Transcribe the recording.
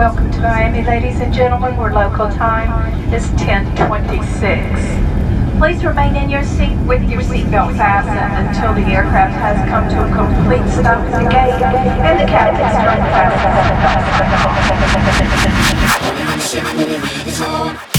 Welcome to Miami, ladies and gentlemen, where local time is 1026. Please remain in your seat with your seatbelt fastened until the aircraft has come to a complete stop at the gate and the captain's turn fasten.